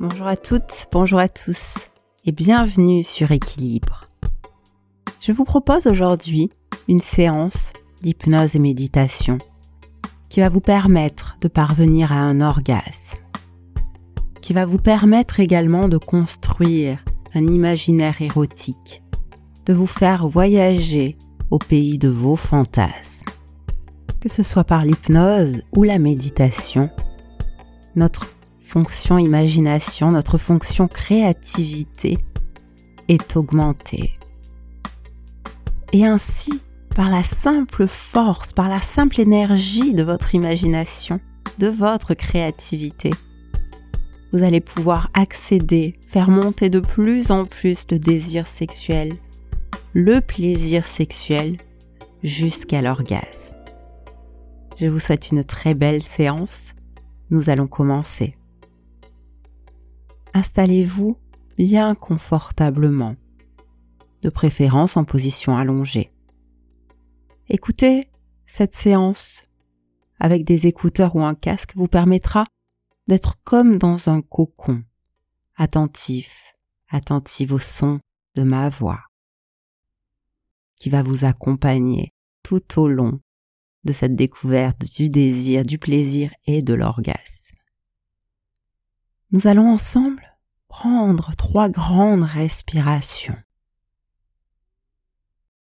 Bonjour à toutes, bonjour à tous et bienvenue sur Équilibre. Je vous propose aujourd'hui une séance d'hypnose et méditation qui va vous permettre de parvenir à un orgasme, qui va vous permettre également de construire un imaginaire érotique, de vous faire voyager au pays de vos fantasmes. Que ce soit par l'hypnose ou la méditation, notre fonction imagination, notre fonction créativité est augmentée. Et ainsi, par la simple force, par la simple énergie de votre imagination, de votre créativité, vous allez pouvoir accéder, faire monter de plus en plus le désir sexuel, le plaisir sexuel, jusqu'à l'orgasme. Je vous souhaite une très belle séance. Nous allons commencer. Installez-vous bien confortablement, de préférence en position allongée. Écoutez cette séance avec des écouteurs ou un casque vous permettra d'être comme dans un cocon, attentif, attentif au son de ma voix, qui va vous accompagner tout au long de cette découverte du désir, du plaisir et de l'orgasme. Nous allons ensemble prendre trois grandes respirations.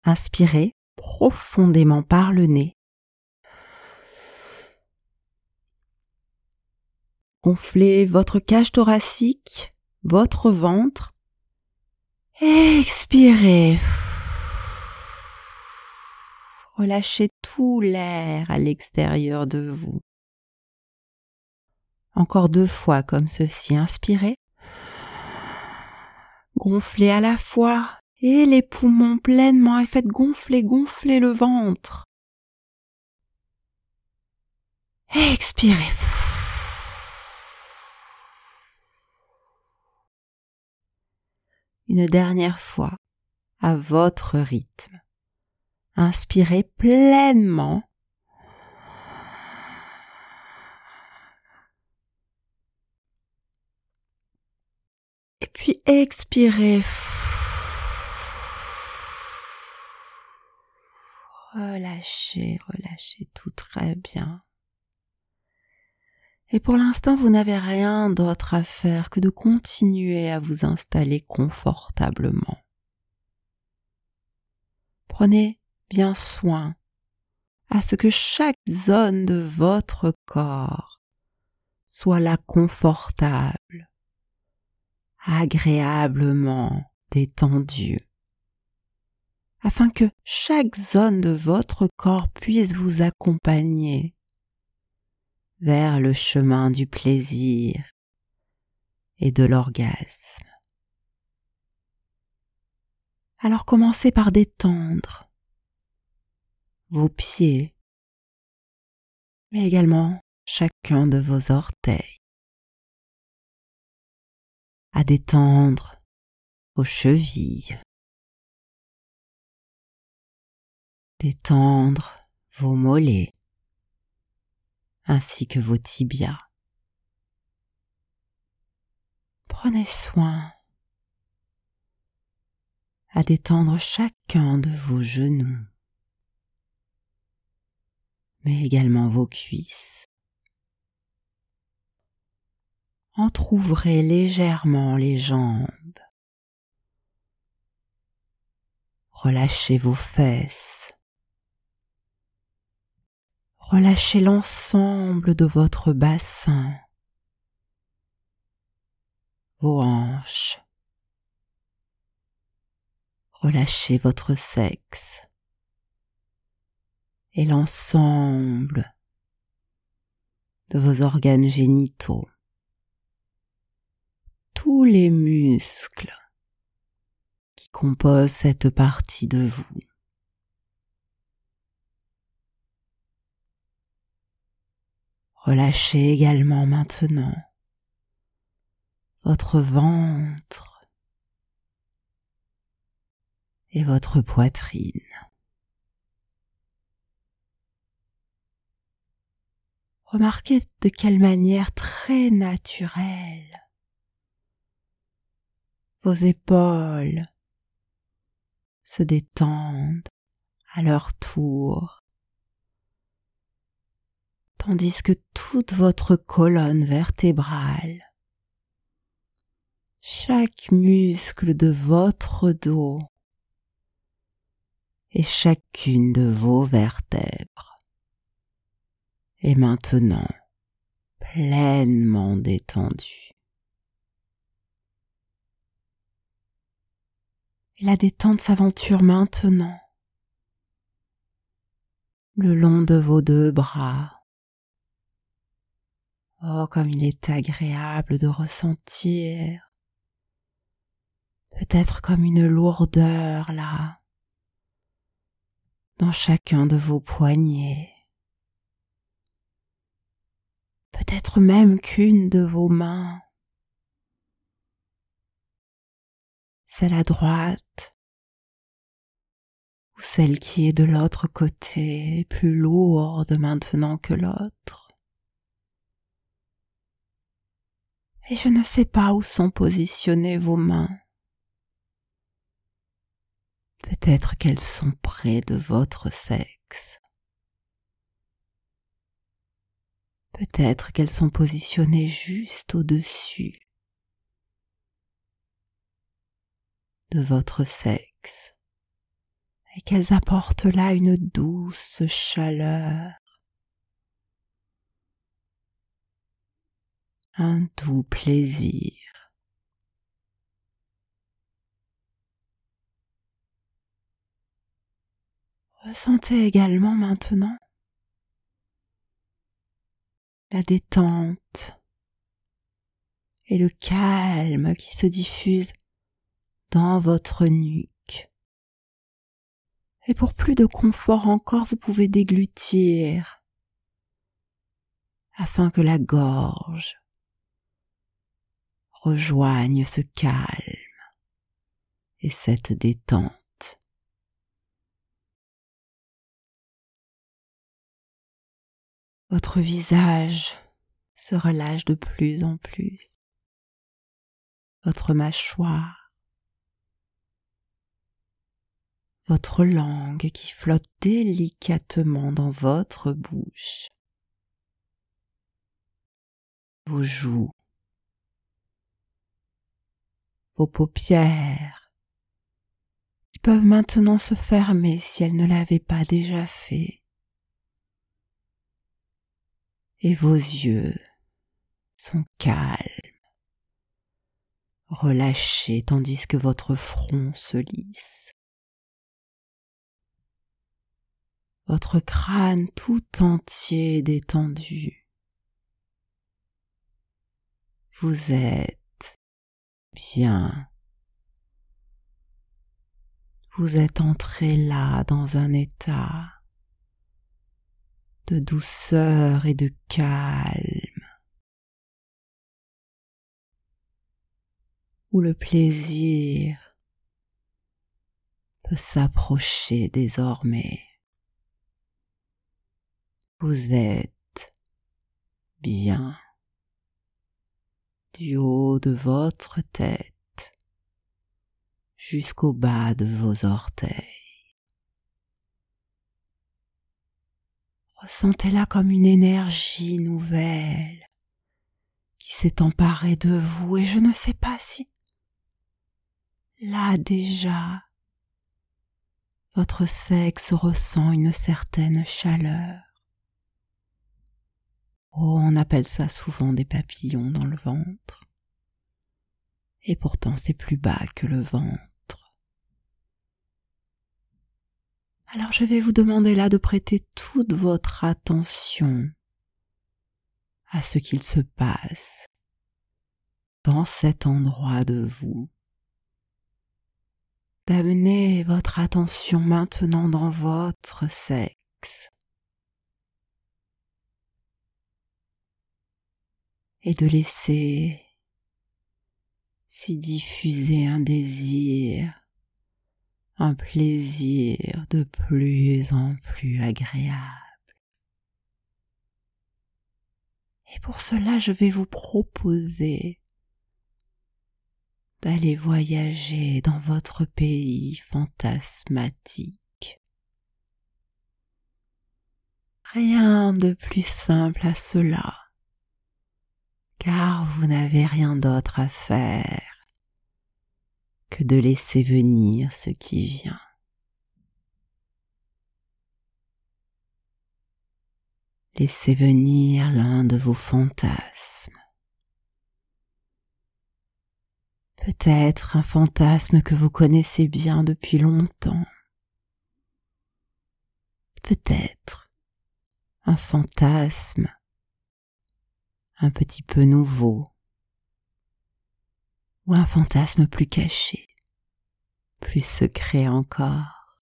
Inspirez profondément par le nez. Gonflez votre cage thoracique, votre ventre. Expirez. Relâchez tout l'air à l'extérieur de vous. Encore deux fois comme ceci. Inspirez. Gonflez à la fois et les poumons pleinement et faites gonfler, gonfler le ventre. Expirez. Une dernière fois à votre rythme. Inspirez pleinement. Et puis expirez. Relâchez, relâchez tout très bien. Et pour l'instant, vous n'avez rien d'autre à faire que de continuer à vous installer confortablement. Prenez bien soin à ce que chaque zone de votre corps soit là confortable, agréablement détendue, afin que chaque zone de votre corps puisse vous accompagner vers le chemin du plaisir et de l'orgasme. Alors commencez par détendre vos pieds, mais également chacun de vos orteils, à détendre vos chevilles, détendre vos mollets, ainsi que vos tibias. Prenez soin à détendre chacun de vos genoux mais également vos cuisses. Entr'ouvrez légèrement les jambes. Relâchez vos fesses. Relâchez l'ensemble de votre bassin, vos hanches. Relâchez votre sexe et l'ensemble de vos organes génitaux, tous les muscles qui composent cette partie de vous. Relâchez également maintenant votre ventre et votre poitrine. Remarquez de quelle manière très naturelle vos épaules se détendent à leur tour, tandis que toute votre colonne vertébrale, chaque muscle de votre dos et chacune de vos vertèbres est maintenant pleinement détendue. La détente s'aventure maintenant le long de vos deux bras. Oh, comme il est agréable de ressentir peut-être comme une lourdeur là dans chacun de vos poignets. Peut-être même qu'une de vos mains celle à droite ou celle qui est de l'autre côté plus lourde maintenant que l'autre. Et je ne sais pas où sont positionnées vos mains. Peut-être qu'elles sont près de votre sexe. Peut-être qu'elles sont positionnées juste au-dessus de votre sexe et qu'elles apportent là une douce chaleur, un doux plaisir. Ressentez également maintenant la détente et le calme qui se diffuse dans votre nuque. Et pour plus de confort encore, vous pouvez déglutir afin que la gorge rejoigne ce calme et cette détente. Votre visage se relâche de plus en plus. Votre mâchoire votre langue qui flotte délicatement dans votre bouche, vos joues, vos paupières, qui peuvent maintenant se fermer si elles ne l'avaient pas déjà fait, et vos yeux sont calmes, relâchés tandis que votre front se lisse. Votre crâne tout entier détendu. Vous êtes bien. Vous êtes entré là dans un état de douceur et de calme, où le plaisir peut s'approcher désormais. Vous êtes bien du haut de votre tête jusqu'au bas de vos orteils. Ressentez-la comme une énergie nouvelle qui s'est emparée de vous et je ne sais pas si là déjà votre sexe ressent une certaine chaleur. Oh, on appelle ça souvent des papillons dans le ventre. Et pourtant c'est plus bas que le ventre. Alors je vais vous demander là de prêter toute votre attention à ce qu'il se passe dans cet endroit de vous. D'amener votre attention maintenant dans votre sexe. Et de laisser s'y diffuser un désir, un plaisir de plus en plus agréable. Et pour cela, je vais vous proposer d'aller voyager dans votre pays fantasmatique. Rien de plus simple à cela, car vous n'avez rien d'autre à faire que de laisser venir ce qui vient. Laissez venir l'un de vos fantasmes. Peut-être un fantasme que vous connaissez bien depuis longtemps. Peut-être un fantasme un petit peu nouveau. Ou un fantasme plus caché, plus secret encore.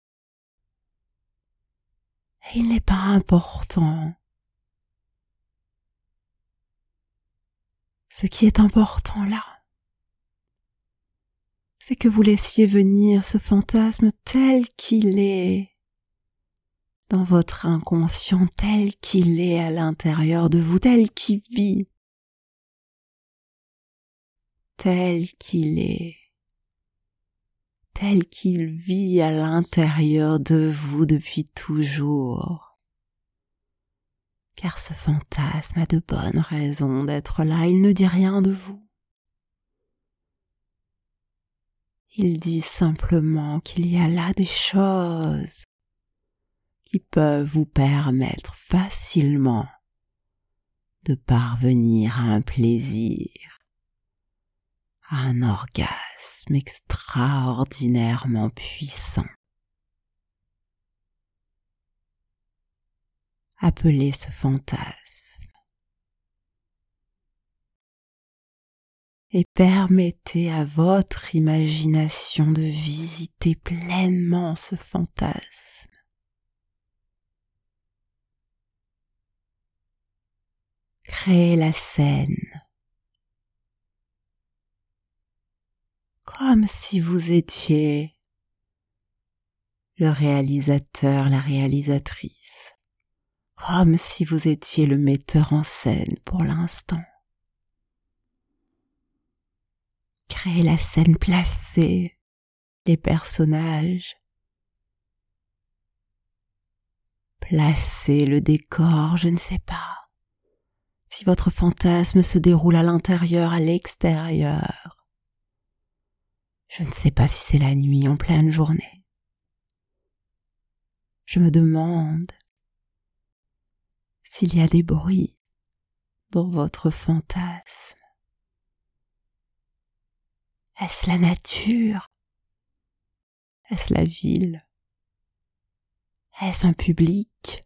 Et il n'est pas important. Ce qui est important là, c'est que vous laissiez venir ce fantasme tel qu'il est dans votre inconscient, tel qu'il est à l'intérieur de vous, tel qu'il vit, tel qu'il est, tel qu'il vit à l'intérieur de vous depuis toujours. Car ce fantasme a de bonnes raisons d'être là, il ne dit rien de vous. Il dit simplement qu'il y a là des choses qui peuvent vous permettre facilement de parvenir à un plaisir, à un orgasme extraordinairement puissant. Appelez ce fantasme. Et permettez à votre imagination de visiter pleinement ce fantasme. Créez la scène comme si vous étiez le réalisateur, la réalisatrice comme si vous étiez le metteur en scène pour l'instant. Créez la scène placée, les personnages. Placez le décor, je ne sais pas. Votre fantasme se déroule à l'intérieur, à l'extérieur. Je ne sais pas si c'est la nuit en pleine journée. Je me demande s'il y a des bruits dans votre fantasme. Est-ce la nature? Est-ce la ville? Est-ce un public?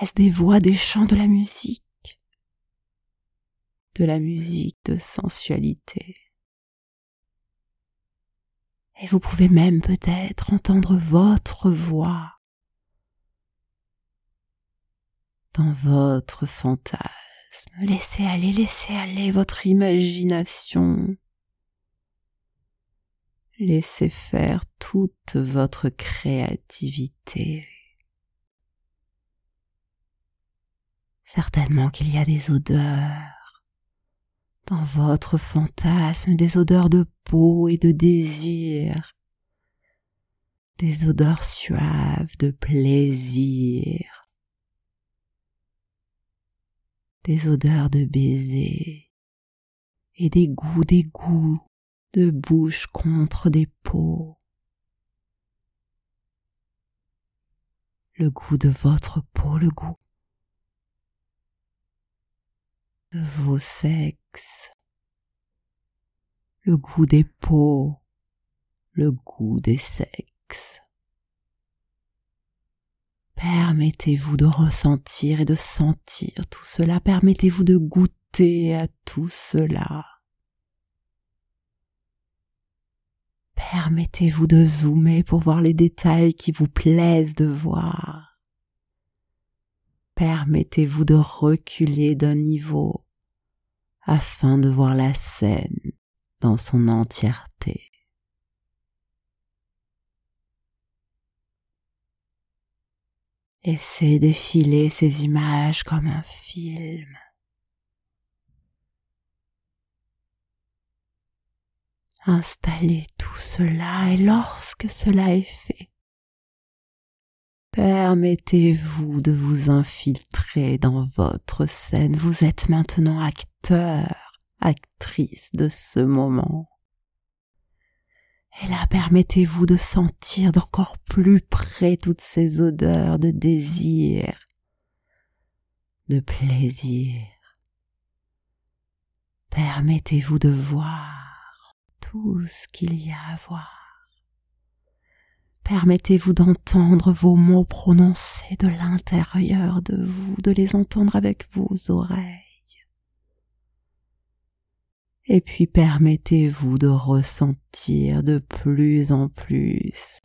Est-ce des voix, des chants, de la musique? De la musique de sensualité Et vous pouvez même peut-être entendre votre voix dans votre fantasme. Laissez aller, laissez aller votre imagination. Laissez faire toute votre créativité. Certainement qu'il y a des odeurs dans votre fantasme, des odeurs de peau et de désir, des odeurs suaves de plaisir, des odeurs de baiser et des goûts, des goûts de bouche contre des peaux. Le goût de votre peau, le goût vos sexes, le goût des peaux, le goût des sexes. Permettez-vous de ressentir et de sentir tout cela. Permettez-vous de goûter à tout cela. Permettez-vous de zoomer pour voir les détails qui vous plaisent de voir. Permettez-vous de reculer d'un niveau afin de voir la scène dans son entièreté. Laissez défiler ces images comme un film. Installez tout cela et lorsque cela est fait, permettez-vous de vous infiltrer dans votre scène. Vous êtes maintenant acteur, actrice de ce moment. Et là, permettez-vous de sentir d'encore plus près toutes ces odeurs de désir, de plaisir. Permettez-vous de voir tout ce qu'il y a à voir. Permettez-vous d'entendre vos mots prononcés de l'intérieur de vous, de les entendre avec vos oreilles. Et puis permettez-vous de ressentir de plus en plus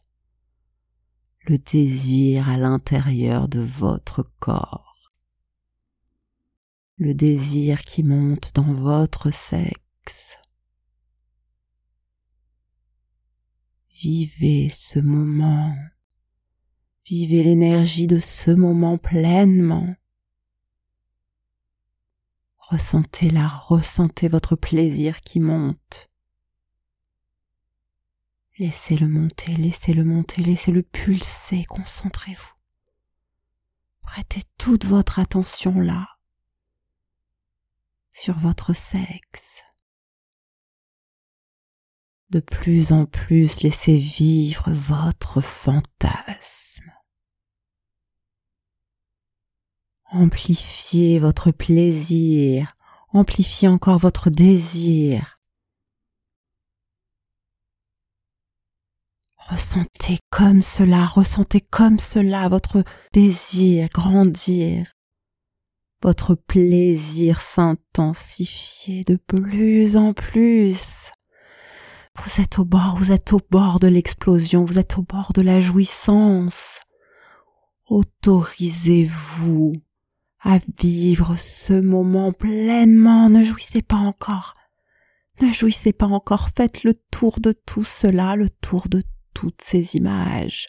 le désir à l'intérieur de votre corps. Le désir qui monte dans votre sexe. Vivez ce moment. Vivez l'énergie de ce moment pleinement. Ressentez-la, ressentez votre plaisir qui monte. Laissez-le monter, laissez-le monter, laissez-le pulser, concentrez-vous. Prêtez toute votre attention là, sur votre sexe. De plus en plus, laissez vivre votre fantasme. Amplifiez votre plaisir, amplifiez encore votre désir. Ressentez comme cela, ressentez comme cela votre désir grandir, votre plaisir s'intensifier de plus en plus. Vous êtes au bord, vous êtes au bord de l'explosion, vous êtes au bord de la jouissance. Autorisez-vous à vivre ce moment pleinement. Ne jouissez pas encore. Ne jouissez pas encore. Faites le tour de tout cela, le tour de toutes ces images.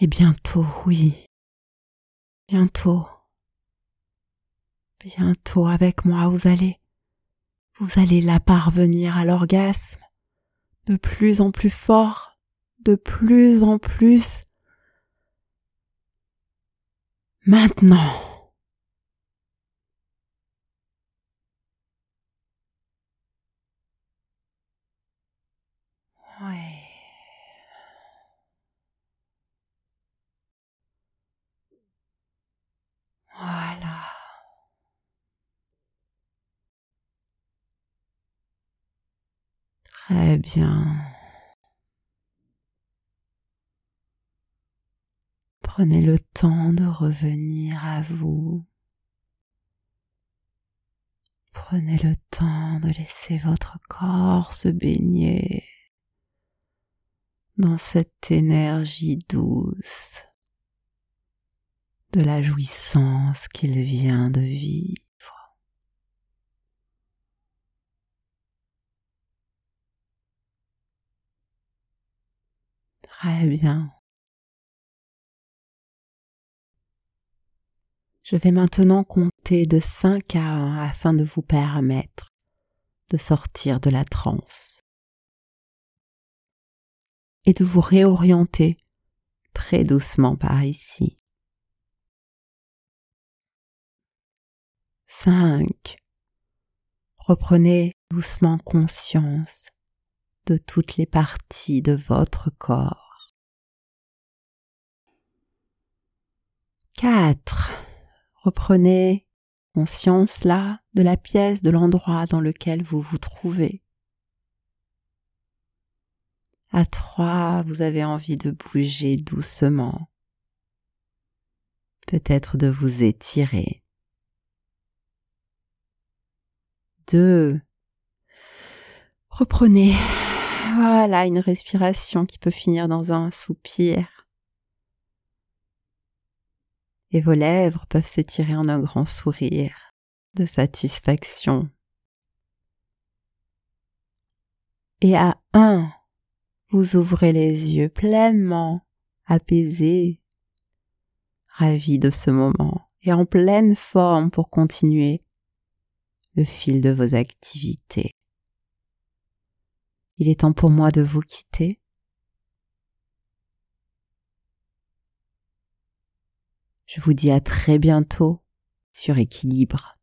Et bientôt, oui. Bientôt. Bientôt avec moi, vous allez, vous allez la parvenir à l'orgasme de plus en plus fort, de plus en plus Maintenant. Ouais. Très bien. Prenez le temps de revenir à vous. Prenez le temps de laisser votre corps se baigner dans cette énergie douce de la jouissance qu'il vient de vivre. Très bien. Je vais maintenant compter de 5 à 1 afin de vous permettre de sortir de la transe et de vous réorienter très doucement par ici. 5. Reprenez doucement conscience de toutes les parties de votre corps. 4. Reprenez conscience là de la pièce, de l'endroit dans lequel vous vous trouvez. À trois, vous avez envie de bouger doucement, peut-être de vous étirer. Deux, reprenez, voilà une respiration qui peut finir dans un soupir et vos lèvres peuvent s'étirer en un grand sourire de satisfaction. Et à un, vous ouvrez les yeux pleinement apaisés, ravis de ce moment et en pleine forme pour continuer le fil de vos activités. Il est temps pour moi de vous quitter. Je vous dis à très bientôt sur équilibre.